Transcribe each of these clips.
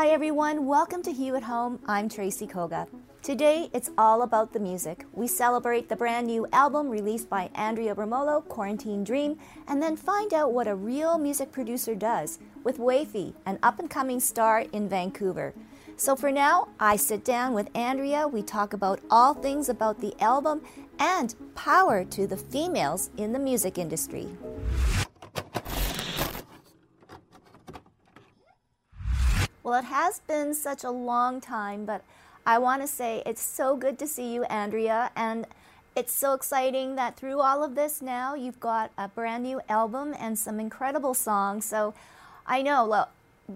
Hi everyone, welcome to Hue at Home. I'm Tracy Koga. Today it's all about the music. We celebrate the brand new album released by Andrea Romolo, Quarantine Dream, and then find out what a real music producer does with Wayfie, an up and coming star in Vancouver. So for now, I sit down with Andrea. We talk about all things about the album and power to the females in the music industry. Well, it has been such a long time, but I want to say it's so good to see you, Andrea, and it's so exciting that through all of this now you've got a brand new album and some incredible songs. So I know, well,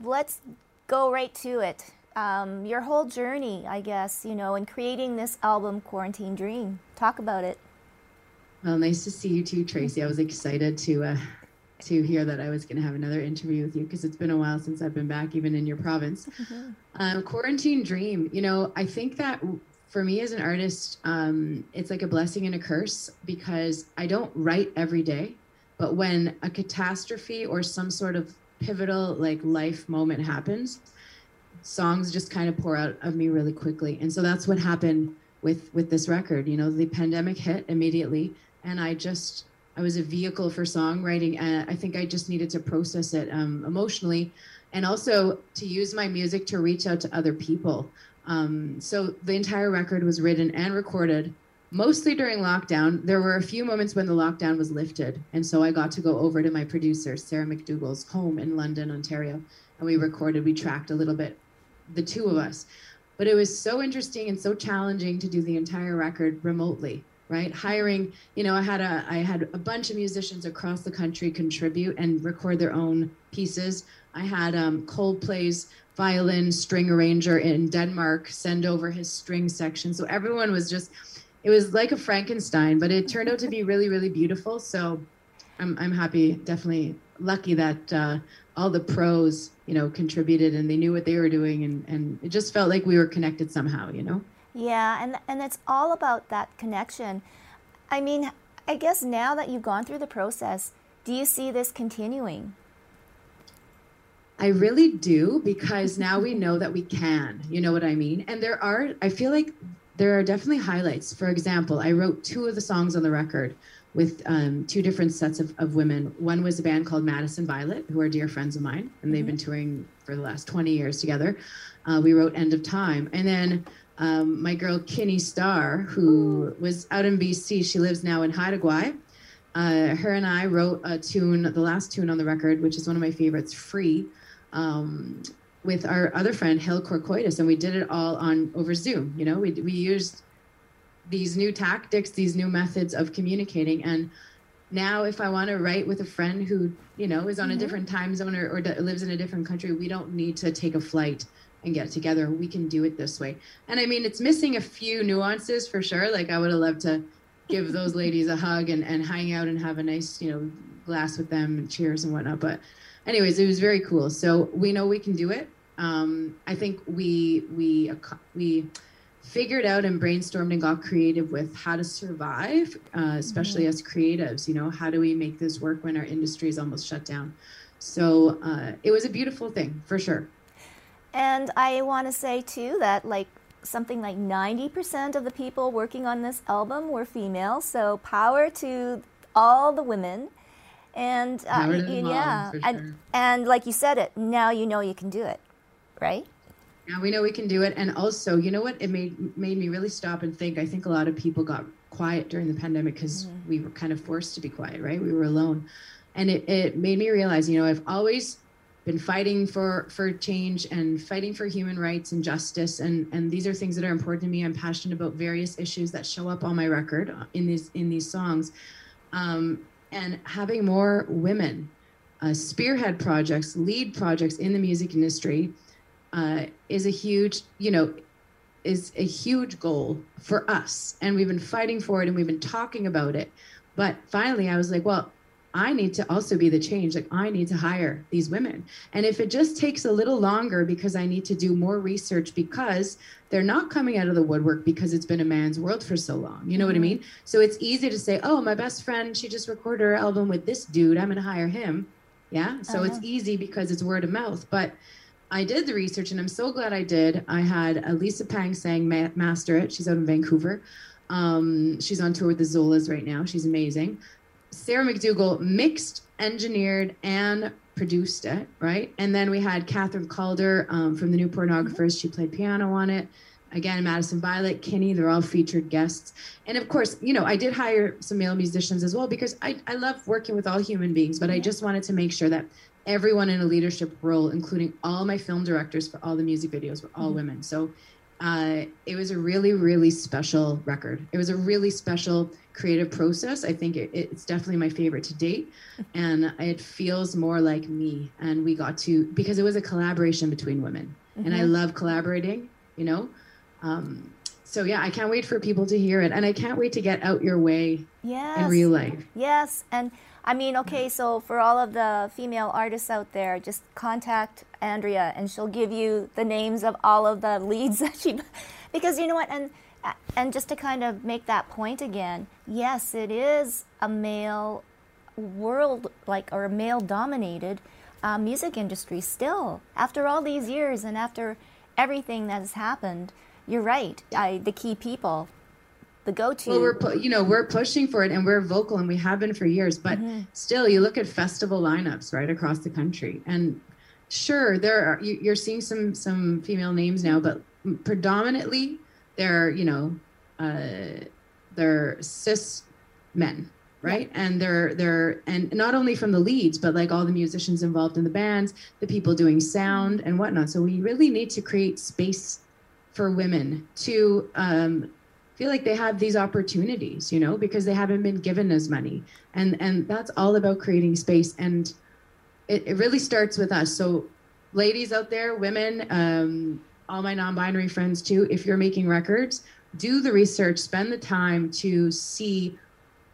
let's go right to it. Um, your whole journey, I guess, you know, in creating this album, Quarantine Dream. Talk about it. Well, nice to see you too, Tracy. I was excited to uh, to hear that I was going to have another interview with you because it's been a while since I've been back, even in your province. Mm-hmm. Um, quarantine dream. You know, I think that for me as an artist, um, it's like a blessing and a curse because I don't write every day, but when a catastrophe or some sort of pivotal like life moment happens, songs just kind of pour out of me really quickly, and so that's what happened with with this record. You know, the pandemic hit immediately, and I just I was a vehicle for songwriting. And I think I just needed to process it um, emotionally and also to use my music to reach out to other people. Um, so the entire record was written and recorded mostly during lockdown. There were a few moments when the lockdown was lifted. And so I got to go over to my producer, Sarah MacDougall's home in London, Ontario. And we recorded, we tracked a little bit, the two of us. But it was so interesting and so challenging to do the entire record remotely right? Hiring you know i had a i had a bunch of musicians across the country contribute and record their own pieces. I had um, coldplay's violin string arranger in denmark send over his string section. So everyone was just it was like a frankenstein but it turned out to be really really beautiful. So i'm, I'm happy definitely lucky that uh, all the pros you know contributed and they knew what they were doing and and it just felt like we were connected somehow you know yeah, and and it's all about that connection. I mean, I guess now that you've gone through the process, do you see this continuing? I really do because now we know that we can. You know what I mean? And there are I feel like there are definitely highlights. For example, I wrote two of the songs on the record with um, two different sets of, of women. One was a band called Madison Violet, who are dear friends of mine, and they've mm-hmm. been touring for the last 20 years together. Uh, we wrote End of Time. And then um, my girl Kinnie Starr, who was out in BC, she lives now in Haida Gwaii. Uh, her and I wrote a tune, the last tune on the record, which is one of my favorites, Free, um, with our other friend, Hill Kourkoutis. And we did it all on over Zoom. You know, we, we used these new tactics, these new methods of communicating. And now if I want to write with a friend who, you know, is on mm-hmm. a different time zone or, or lives in a different country, we don't need to take a flight and get together. We can do it this way. And I mean, it's missing a few nuances for sure. Like I would have loved to give those ladies a hug and, and hang out and have a nice, you know, glass with them and cheers and whatnot. But anyways, it was very cool. So we know we can do it. Um, I think we, we, we figured out and brainstormed and got creative with how to survive, uh, especially mm-hmm. as creatives, you know, how do we make this work when our industry is almost shut down? So uh, it was a beautiful thing for sure. And I want to say too that like something like 90% of the people working on this album were female. So power to all the women. And uh, yeah, sure. and and like you said it, now you know you can do it, right? Now we know we can do it. And also, you know what? It made made me really stop and think. I think a lot of people got quiet during the pandemic because mm-hmm. we were kind of forced to be quiet, right? We were alone. And it, it made me realize, you know, I've always been fighting for for change and fighting for human rights and justice. And and these are things that are important to me. I'm passionate about various issues that show up on my record uh, in these in these songs. Um, and having more women uh, spearhead projects lead projects in the music industry uh, is a huge you know is a huge goal for us. And we've been fighting for it and we've been talking about it. But finally i was like well I need to also be the change. Like I need to hire these women. And if it just takes a little longer because I need to do more research because they're not coming out of the woodwork because it's been a man's world for so long. You know what I mm-hmm. mean? So it's easy to say, oh, my best friend, she just recorded her album with this dude. I'm going to hire him. Yeah. So uh-huh. it's easy because it's word of mouth. But I did the research and I'm so glad I did. I had Lisa Pang saying, ma- Master It. She's out in Vancouver. Um, she's on tour with the Zolas right now. She's amazing. Sarah MacDougall mixed, engineered, and produced it, right? And then we had Kathryn Calder um, from the New Pornographers. She played piano on it. Again, Madison Violet, Kinnie, they're all featured guests. And of course, you know, I did hire some male musicians as well because I, I love working with all human beings, but I just wanted to make sure that everyone in a leadership role, including all my film directors for all the music videos, were all mm-hmm. women. So uh, it was a really, really special record. It was a really special creative process. I think it, it's definitely my favorite to date. And it feels more like me. And we got to, because it was a collaboration between women. Mm-hmm. And I mm-hmm. love collaborating, you know? Um, so yeah, I can't wait for people to hear it. And I can't wait to get out your way yes. in real life. Yes. And I mean, okay, so for all of the female artists out there, just contact Andrea and she'll give you the names of all of the leads that she, because you know what? And and just to kind of make that point again, yes, it is a male world, like, or a male dominated uh, music industry still. After all these years and after everything that has happened, you're right. I, the key people, the go-to. Well, we're you know we're pushing for it and we're vocal and we have been for years. But mm-hmm. still, you look at festival lineups right across the country, and sure, there are you're seeing some some female names now, but predominantly they're you know uh, they're cis men right? And they're they're and not only from the leads but like all the musicians involved in the bands the people doing sound and whatnot. So we really need to create space for women to um, feel like they have these opportunities you know because they haven't been given as many. And and that's all about creating space. And it, it really starts with us. So ladies out there women um, all my non-binary friends too if you're making records do the research spend the time to see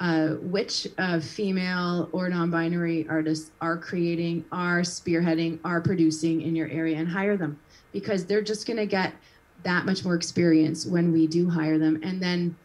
uh, which uh, female or non-binary artists are creating are spearheading are producing in your area and hire them because they're just going to get that much more experience when we do hire them. And then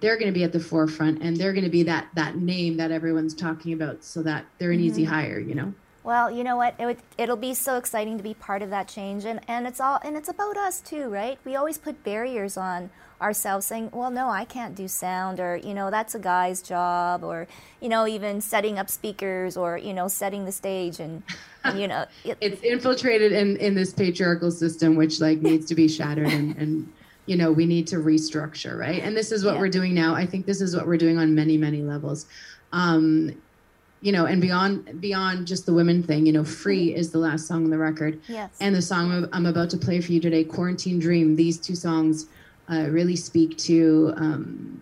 they're going to be at the forefront and they're going to be that that name that everyone's talking about so that they're an mm-hmm. easy hire you know well, you know what? It would, it'll be so exciting to be part of that change, and, and it's all and it's about us too, right? We always put barriers on ourselves, saying, "Well, no, I can't do sound," or you know, that's a guy's job, or you know, even setting up speakers, or you know, setting the stage, and, and you know, it, it's infiltrated in in this patriarchal system, which like needs to be shattered, and and you know, we need to restructure, right? And this is what yeah. we're doing now. I think this is what we're doing on many many levels. Um, you know, and beyond beyond just the women thing, you know, "Free" is the last song on the record, yes. and the song I'm about to play for you today, "Quarantine Dream." These two songs uh, really speak to um,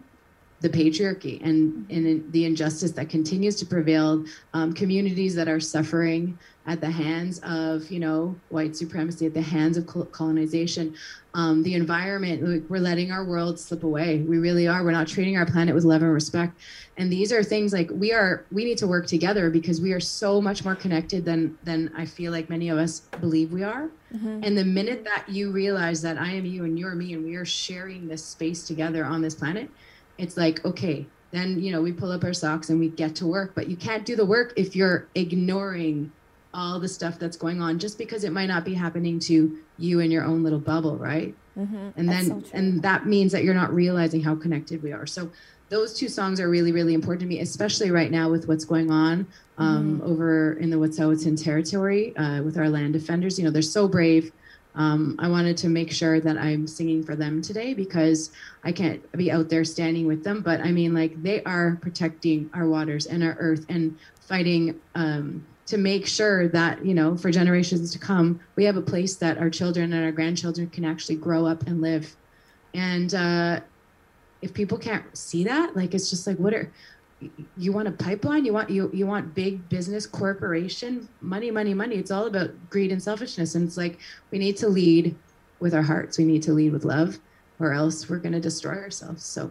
the patriarchy and, and the injustice that continues to prevail, um, communities that are suffering at the hands of, you know, white supremacy, at the hands of colonization, um, the environment. We're letting our world slip away. We really are. We're not treating our planet with love and respect. And these are things like we are. We need to work together because we are so much more connected than than I feel like many of us believe we are. Mm-hmm. And the minute that you realize that I am you and you're me, and we are sharing this space together on this planet it's like okay then you know we pull up our socks and we get to work but you can't do the work if you're ignoring all the stuff that's going on just because it might not be happening to you in your own little bubble right mm-hmm. and then so and that means that you're not realizing how connected we are so those two songs are really really important to me especially right now with what's going on um, mm-hmm. over in the wet'suwet'en territory uh, with our land defenders you know they're so brave um, I wanted to make sure that I'm singing for them today because I can't be out there standing with them. But I mean, like, they are protecting our waters and our earth and fighting um, to make sure that you know for generations to come we have a place that our children and our grandchildren can actually grow up and live. And uh, if people can't see that like it's just like what are you want a pipeline? You want you you want big business corporation? Money money money. It's all about greed and selfishness. And it's like we need to lead with our hearts. We need to lead with love or else we're going to destroy ourselves. So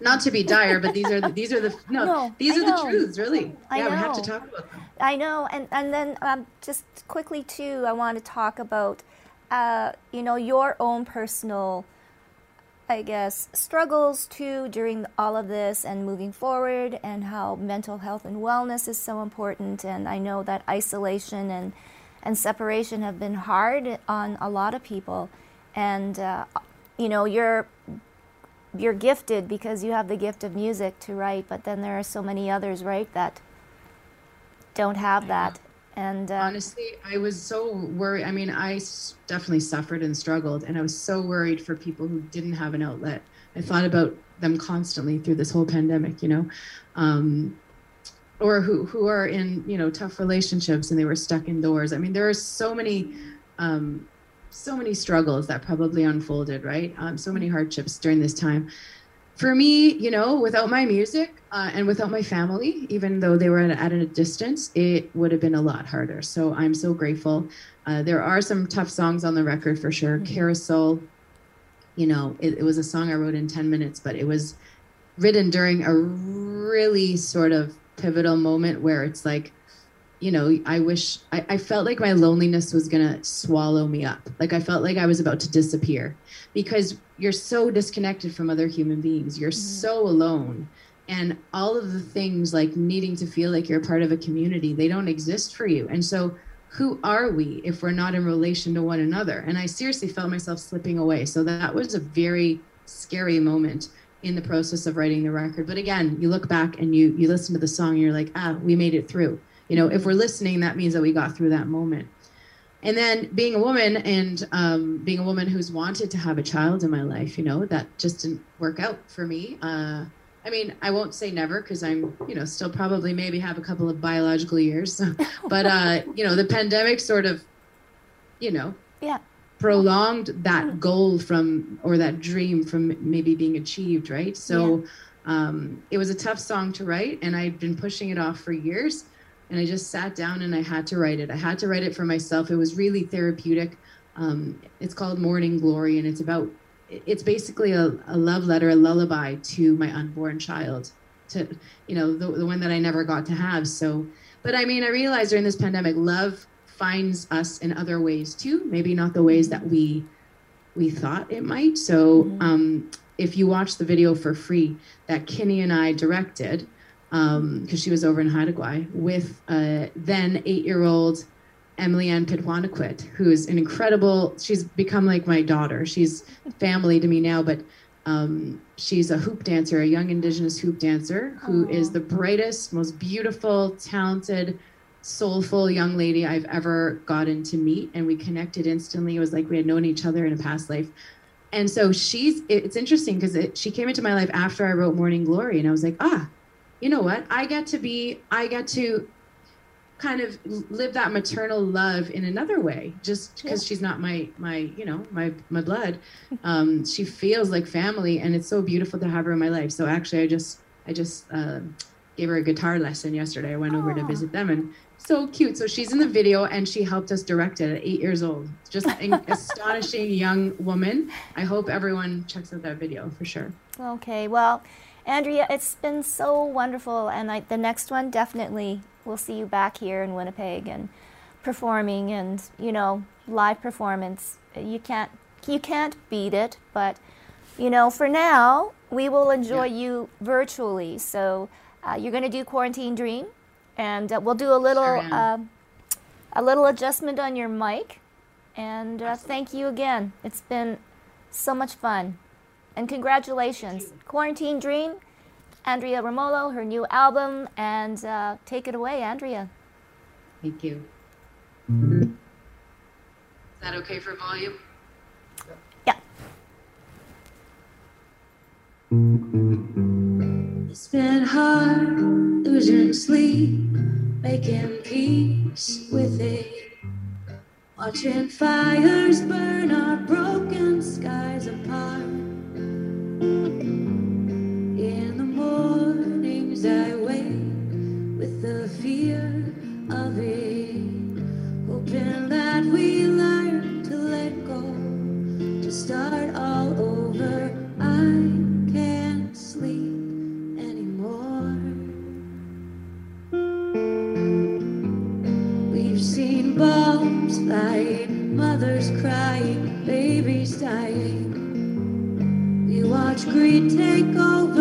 not to be dire but these are the these are the no, no these I are know. the truths really I yeah know. we have to talk about them i know and and then um, just quickly too i want to talk about uh, you know your own personal I guess, struggles too during all of this and moving forward, and how mental health and wellness is so important. And I know that isolation and, and separation have been hard on a lot of people. And, uh, you know, you're, you're gifted because you have the gift of music to write, but then there are so many others, right, that don't have that. And uh, honestly, I was so worried. I mean, I definitely suffered and struggled, and I was so worried for people who didn't have an outlet. I thought about them constantly through this whole pandemic, you know, um, or who who are in you know tough relationships and they were stuck indoors. I mean, there are so many. Um, so many struggles that probably unfolded, right? Um, so many hardships during this time for me, you know, without my music uh, and without my family, even though they were at, at, a distance, it would have been a lot harder. So I'm so grateful. Uh, there are some tough songs on the record for sure. Mm-hmm. Carousel, you know, it, it was a song I wrote in 10 minutes, but it was written during a really sort of pivotal moment where it's like, you know, I wish I, I felt like my loneliness was gonna swallow me up. Like I felt like I was about to disappear because you're so disconnected from other human beings. You're mm-hmm. so alone. And all of the things like needing to feel like you're part of a community, they don't exist for you. And so who are we if we're not in relation to one another? And I seriously felt myself slipping away. So that was a very scary moment in the process of writing the record. But again, you look back and you you listen to the song and you're like, ah, we made it through you know if we're listening that means that we got through that moment. And then being a woman and um, being a woman who's wanted to have a child in my life you know that just didn't work out for me. Uh, i mean i won't say never because i'm you know still probably maybe have a couple of biological years. But uh, you know the pandemic sort of you know yeah. prolonged that mm-hmm. goal from or that dream from maybe being achieved right? So yeah. um, it was a tough song to write and i'd been pushing it off for years and I just sat down and I had to write it. I had to write it for myself. It was really therapeutic. Um, it's called Morning Glory, and it's about it's basically a, a, love letter, a lullaby to my unborn child, to you know the, the one that I never got to have. So, but I mean, I realized during this pandemic, love finds us in other ways too. Maybe not the ways that we we thought it might. So, mm-hmm. um, if you watch the video for free that Kinnie and I directed, because um, she was over in Haida Gwaii with uh, then eight-year-old Emily Ann Pitwanaquit, who's an incredible. She's become like my daughter. She's family to me now, but um, she's a hoop dancer, a young Indigenous hoop dancer, who Aww. is the brightest, most beautiful, talented, soulful young lady I've ever gotten to meet, and we connected instantly. It was like we had known each other in a past life. And so she's. It's interesting because it, she came into my life after I wrote Morning Glory, and I was like, ah you know what? I get to be, I get to kind of live that maternal love in another way just because yeah. she's not my my you know my my blood. Um she feels like family and it's so beautiful to have her in my life. So actually i just i just uh, gave her a guitar lesson yesterday. I went Aww. over to visit them and so cute. So she's in the video and she helped us direct it at eight years old. Just an astonishing young woman. I hope everyone checks out that video for sure. Okay well Andrea, it's been so wonderful, and I, the next one definitely we'll see you back here in Winnipeg and performing, and you know, live performance. You can't you can't beat it, but you know, for now we will enjoy yeah. you virtually. So uh, you're going to do quarantine dream, and uh, we'll do a little sure uh, a little adjustment on your mic. And uh, thank you again. It's been so much fun. And congratulations. Quarantine Dream, Andrea Romolo, her new album, and uh, take it away, Andrea. Thank you. Is that okay for volume? Yeah. It's been hard losing sleep making peace with it. Watching fires burn our broken skies apart. Crying, babies dying. We watch greed take over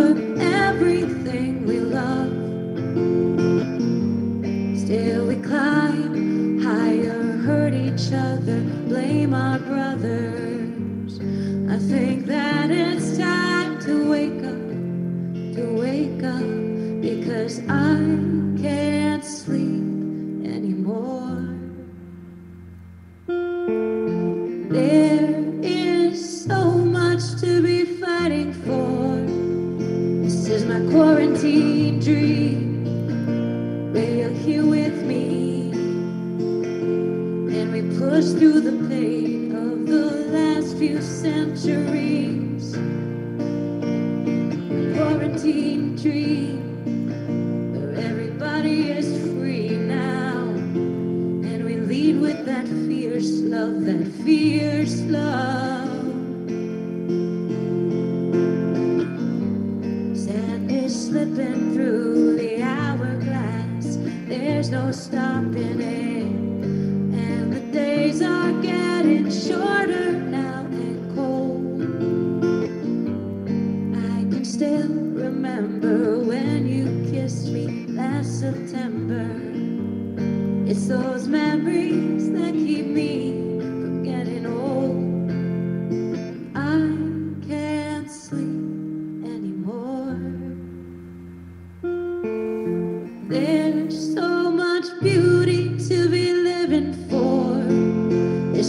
quarantine dream. Where you're here with me. And we push through the pain of the last few centuries.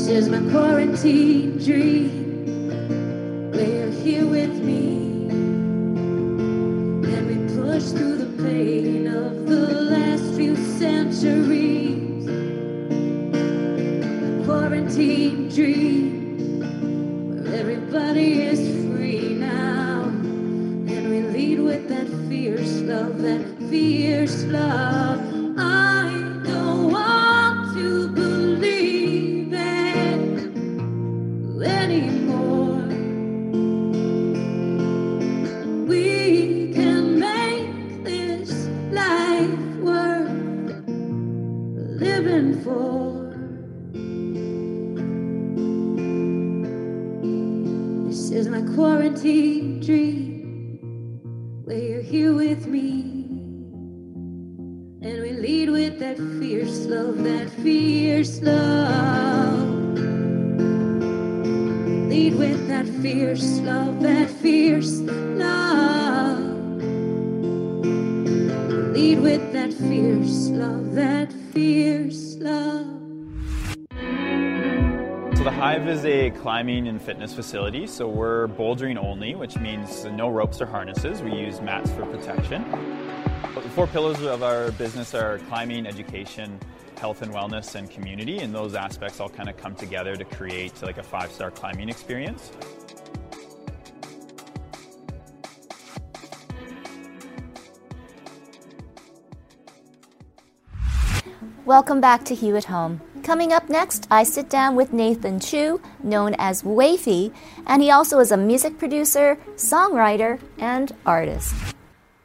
This is my quarantine dream. Lead with that fierce love, that fierce love. So the Hive is a climbing and fitness facility. So we're bouldering only, which means no ropes or harnesses. We use mats for protection. But the four pillars of our business are climbing, education, health and wellness, and community. And those aspects all kind of come together to create like a five-star climbing experience. Welcome back to Hue at Home. Coming up next, I sit down with Nathan Chiu, known as Wayfie, and he also is a music producer, songwriter, and artist.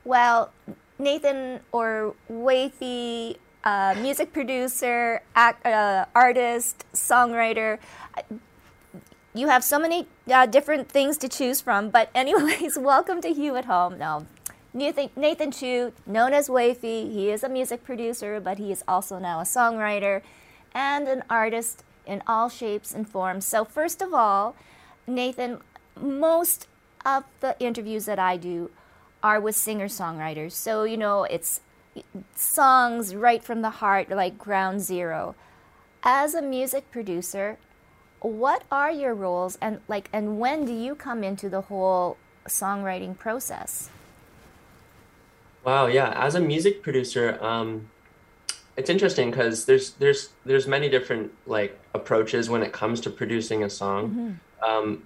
Well, Nathan or Wayfie, uh, music producer, act, uh, artist, songwriter. You have so many uh, different things to choose from, but anyways, welcome to Hue at Home. No, Nathan, Chiu, known as Wayfie, he is a music producer, but he is also now a songwriter and an artist in all shapes and forms. So, first of all, Nathan, most of the interviews that I do are with singer songwriters. So, you know, it's songs right from the heart, like ground zero. As a music producer, what are your roles and like and when do you come into the whole songwriting process? Wow, yeah. As a music producer, um, it's interesting because there's there's there's many different like approaches when it comes to producing a song. Mm-hmm. Um,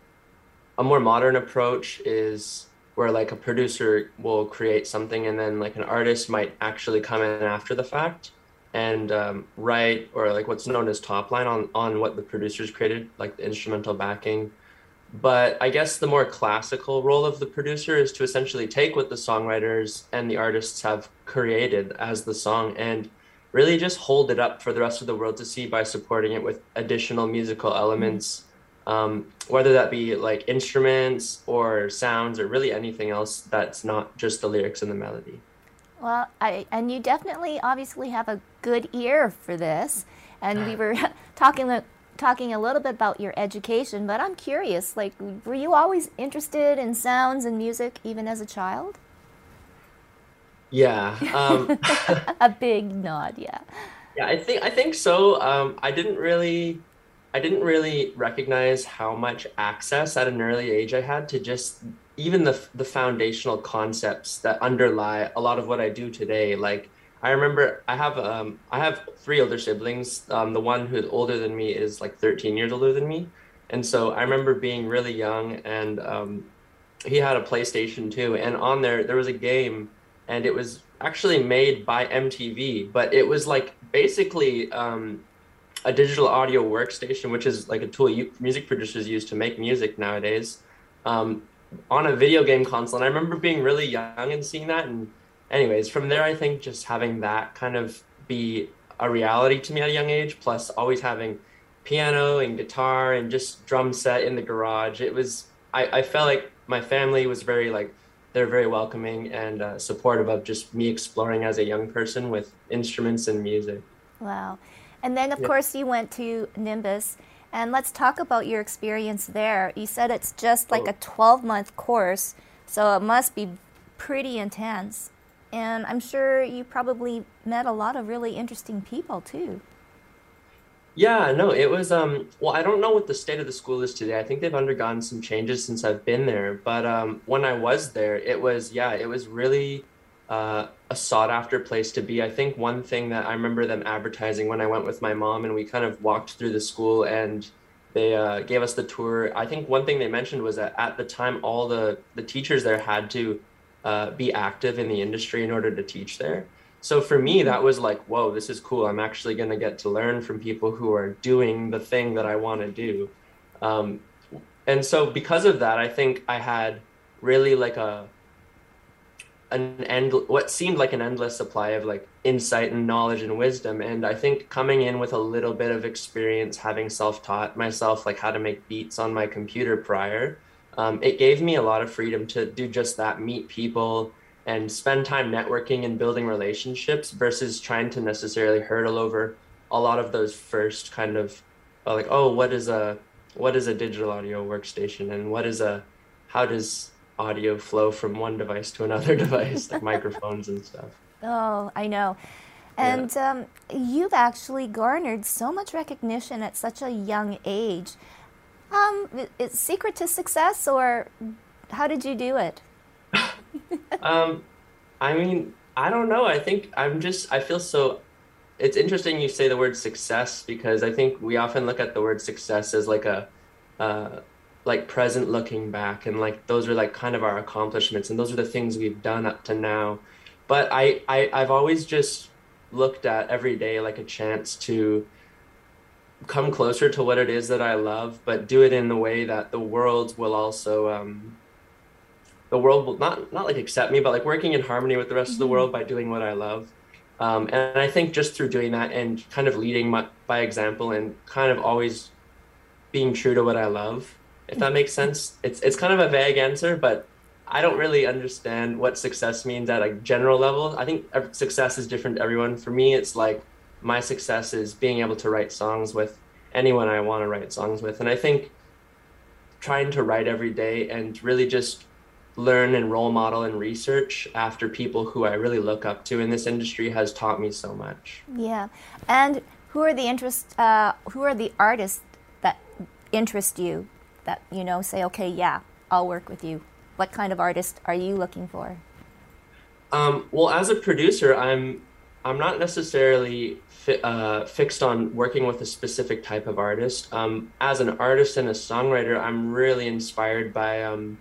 a more modern approach is where like a producer will create something and then like an artist might actually come in after the fact and um, write or like what's known as top line on on what the producers created like the instrumental backing but i guess the more classical role of the producer is to essentially take what the songwriters and the artists have created as the song and really just hold it up for the rest of the world to see by supporting it with additional musical elements um, whether that be like instruments or sounds or really anything else that's not just the lyrics and the melody well, I, and you definitely obviously have a good ear for this. And we were talking talking a little bit about your education, but I'm curious, like were you always interested in sounds and music even as a child? Yeah. Um, a big nod, yeah. Yeah, I think I think so. Um, I didn't really I didn't really recognize how much access at an early age I had to just even the the foundational concepts that underlie a lot of what I do today. Like I remember I have um I have three older siblings. Um, the one who's older than me is like 13 years older than me, and so I remember being really young and um, he had a PlayStation too, and on there there was a game, and it was actually made by MTV, but it was like basically um, a digital audio workstation, which is like a tool you, music producers use to make music nowadays. Um, on a video game console. And I remember being really young and seeing that. And, anyways, from there, I think just having that kind of be a reality to me at a young age, plus always having piano and guitar and just drum set in the garage. It was, I, I felt like my family was very like, they're very welcoming and uh, supportive of just me exploring as a young person with instruments and music. Wow. And then, of yeah. course, you went to Nimbus and let's talk about your experience there. You said it's just like a 12 month course, so it must be pretty intense. And I'm sure you probably met a lot of really interesting people too. Yeah, no, it was um well, I don't know what the state of the school is today. I think they've undergone some changes since I've been there, but um when I was there, it was yeah, it was really uh, a sought after place to be. I think one thing that I remember them advertising when I went with my mom and we kind of walked through the school and they uh, gave us the tour. I think one thing they mentioned was that at the time, all the, the teachers there had to uh, be active in the industry in order to teach there. So for me, that was like, whoa, this is cool. I'm actually going to get to learn from people who are doing the thing that I want to do. Um, and so because of that, I think I had really like a an end what seemed like an endless supply of like insight and knowledge and wisdom and i think coming in with a little bit of experience having self-taught myself like how to make beats on my computer prior um, it gave me a lot of freedom to do just that meet people and spend time networking and building relationships versus trying to necessarily hurdle over a lot of those first kind of uh, like oh what is a what is a digital audio workstation and what is a how does audio flow from one device to another device, like microphones and stuff. Oh, I know. And yeah. um, you've actually garnered so much recognition at such a young age. Um, is secret to success, or how did you do it? um, I mean, I don't know. I think I'm just. I feel so. It's interesting you say the word success because I think we often look at the word success as like a, uh, like present looking back and like those are like kind of our accomplishments and those are the things we've done up to now but I, I i've always just looked at every day like a chance to come closer to what it is that i love but do it in the way that the world will also um the world will not not like accept me but like working in harmony with the rest mm-hmm. of the mm-hmm. world by doing what i love um, and i think just through doing that and kind of leading my, by example and kind of always being true to what i love if that makes sense. It's it's kind of a vague answer, but I don't really understand what success means at a general level. I think success is different to everyone. For me, it's like my success is being able to write songs with anyone I want to write songs with, and I think trying to write every day and really just learn and role model and research after people who I really look up to in this industry has taught me so much. Yeah, and who are the interest? Uh, who are the artists that interest you? that you know say okay yeah i'll work with you what kind of artist are you looking for um, well as a producer i'm I'm not necessarily fi- uh, fixed on working with a specific type of artist. Um, as an artist and a songwriter, I'm really inspired by um,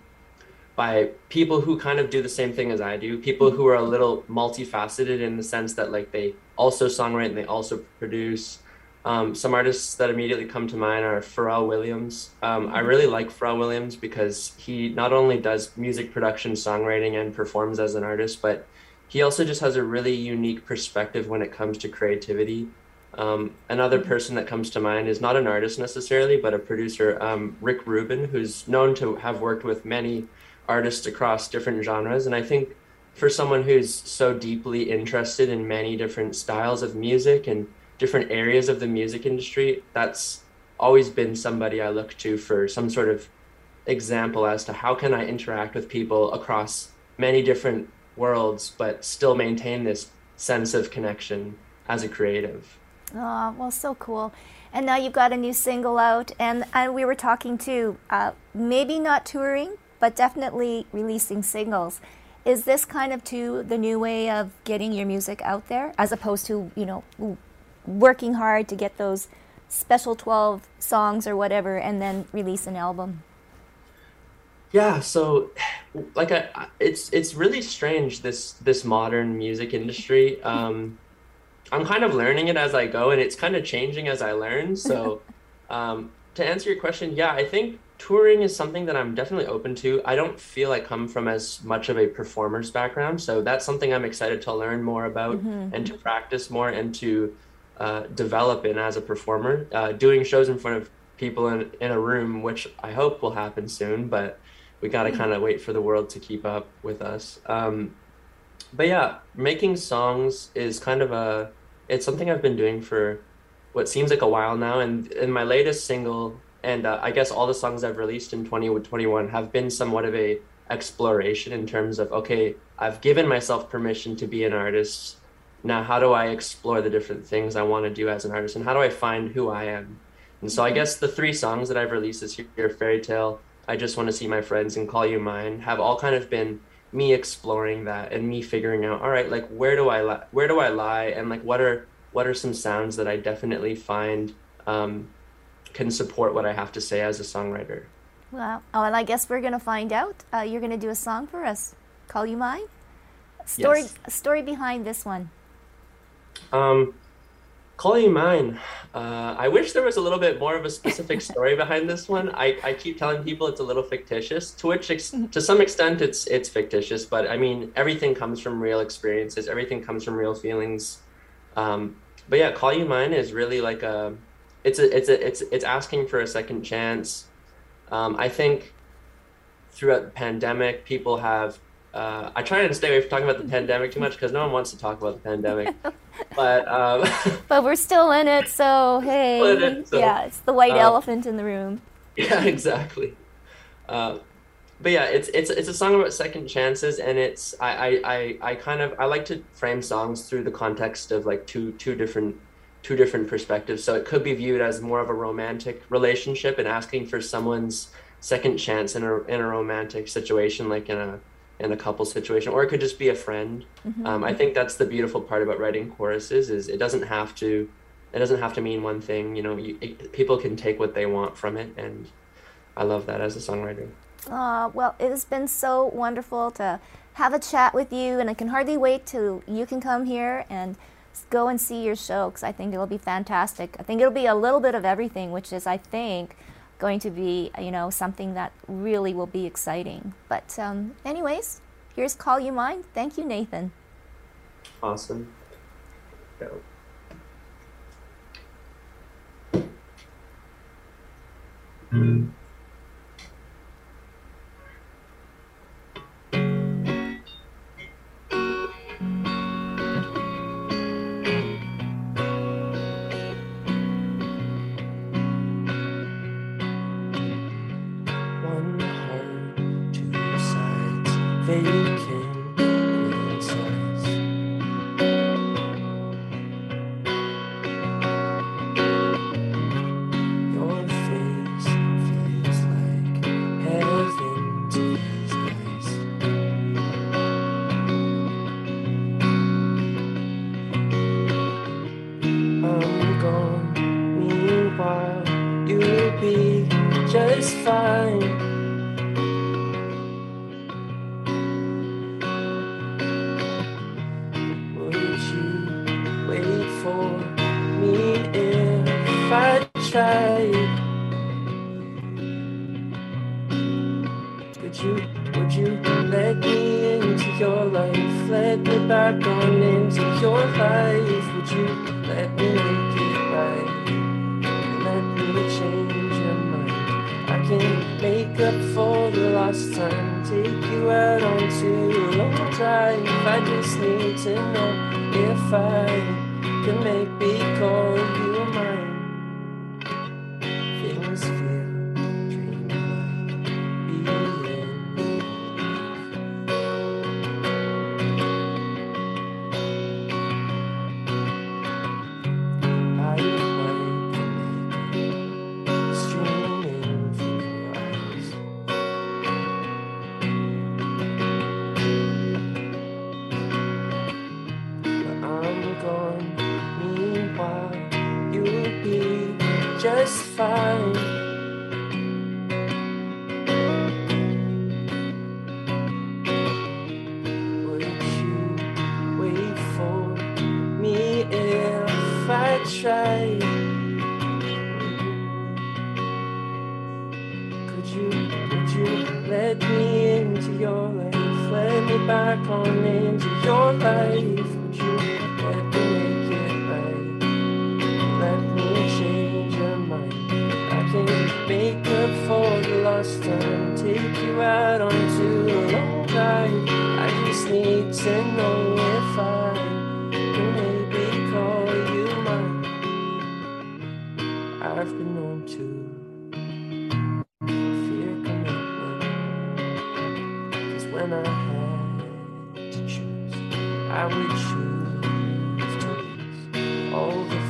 by people who kind of do the same thing as I do. People who are a little multifaceted in the sense that like they also songwrite and they also produce. Um, some artists that immediately come to mind are Pharrell Williams. Um, I really like Pharrell Williams because he not only does music production, songwriting, and performs as an artist, but he also just has a really unique perspective when it comes to creativity. Um, another mm-hmm. person that comes to mind is not an artist necessarily, but a producer, um, Rick Rubin, who's known to have worked with many artists across different genres. And I think for someone who's so deeply interested in many different styles of music and different areas of the music industry, that's always been somebody I look to for some sort of example as to how can I interact with people across many different worlds, but still maintain this sense of connection as a creative. Oh, well, so cool. And now you've got a new single out, and, and we were talking too, uh, maybe not touring, but definitely releasing singles. Is this kind of too the new way of getting your music out there, as opposed to you know working hard to get those special 12 songs or whatever, and then release an album? Yeah so like I, it's it's really strange this this modern music industry. Um i'm kind of learning it as i go and it's kind of changing as i learn so um to answer your question yeah i think touring is something that i'm definitely open to. I don't feel i come from as much of a performer's background so that's something i'm excited to learn more about mm-hmm. and to practice more and to uh, develop in as a performer. Uh, doing shows in front of people in, in a room which i hope will happen soon but we got to kind of wait for the world to keep up with us. Um, but yeah, making songs is kind of a it's something I've been doing for what seems like a while now. And in my latest single, and uh, I guess all the songs I've released in 2021 have been somewhat of a exploration in terms of okay, I've given myself permission to be an artist. Now, how do I explore the different things I want to do as an artist, and how do I find who I am? And so, I guess the three songs that I've released this year, Fairy Tale, I just want to see my friends and call you mine have all kind of been me exploring that and me figuring out all right like where do I li- where do I lie and like what are what are some sounds that I definitely find um, can support what I have to say as a songwriter. Well, oh, and I guess we're gonna find out. Uh, you're gonna do a song for us. Call you mine. Story yes. story behind this one. Um, Call You Mine. Uh, I wish there was a little bit more of a specific story behind this one. I, I keep telling people it's a little fictitious, to which ex- to some extent it's it's fictitious. But I mean, everything comes from real experiences. Everything comes from real feelings. Um, but yeah, Call You Mine is really like a, it's a it's a it's it's asking for a second chance. Um, I think throughout the pandemic, people have uh, I try to stay away from talking about the pandemic too much because no one wants to talk about the pandemic. but um, but we're still in it, so hey, it, so, yeah, it's the white uh, elephant in the room. Yeah, exactly. Uh, but yeah, it's it's it's a song about second chances, and it's I, I I I kind of I like to frame songs through the context of like two two different two different perspectives. So it could be viewed as more of a romantic relationship and asking for someone's second chance in a in a romantic situation, like in a in a couple situation or it could just be a friend. Mm-hmm. um, i think that's the beautiful part about writing choruses is it doesn't have to it doesn't have to mean one thing you know you, it, people can take what they want from it and i love that as a songwriter. Uh, well it has been so wonderful to have a chat with you and i can hardly wait till you can come here and go and see your show because i think it'll be fantastic. I think it'll be a little bit of everything which is i think going to be, you know, something that really will be exciting. But, um, anyways, here's Call You Mine. Thank you, Nathan. Awesome. Go. Mm. It's fine.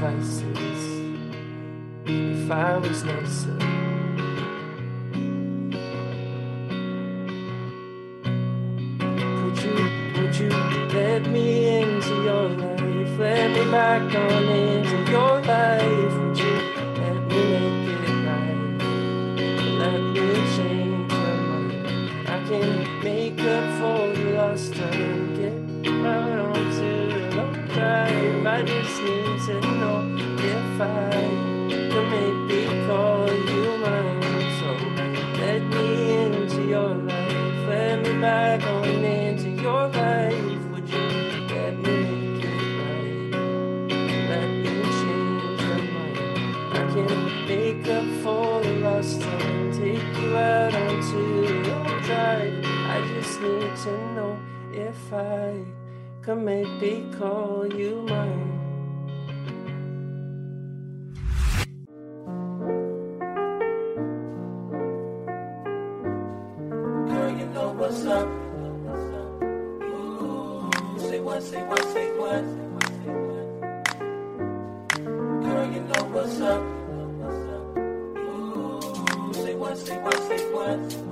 Vices if I was nicer. Could you, would you let me into your life? Let me back on into if I can maybe call you mine. Girl, you know what's up. Ooh, say what, say what, say what. Girl, you know what's up. Ooh, say what, say what, say what.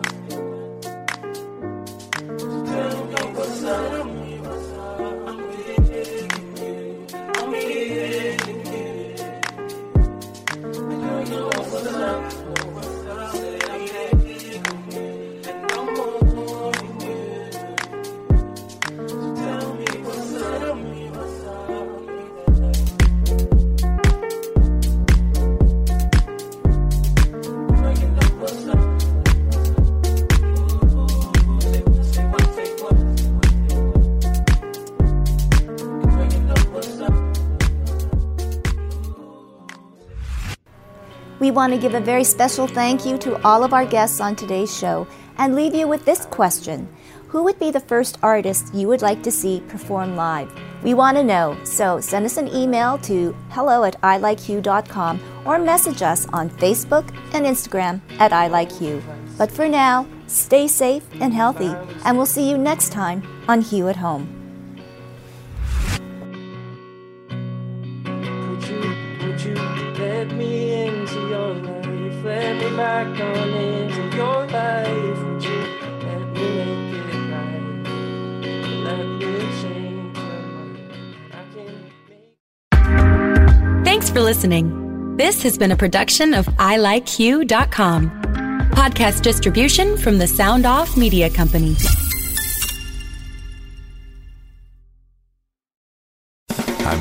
Want to give a very special thank you to all of our guests on today's show and leave you with this question Who would be the first artist you would like to see perform live? We want to know, so send us an email to hello at ilikeyou.com or message us on Facebook and Instagram at ilikeyou. But for now, stay safe and healthy, and we'll see you next time on Hue at Home. On into your life. Would you let me make it right? Let me change your mind. Thanks for listening. This has been a production of ilikeyou.com. Podcast distribution from the Sound Off Media Company.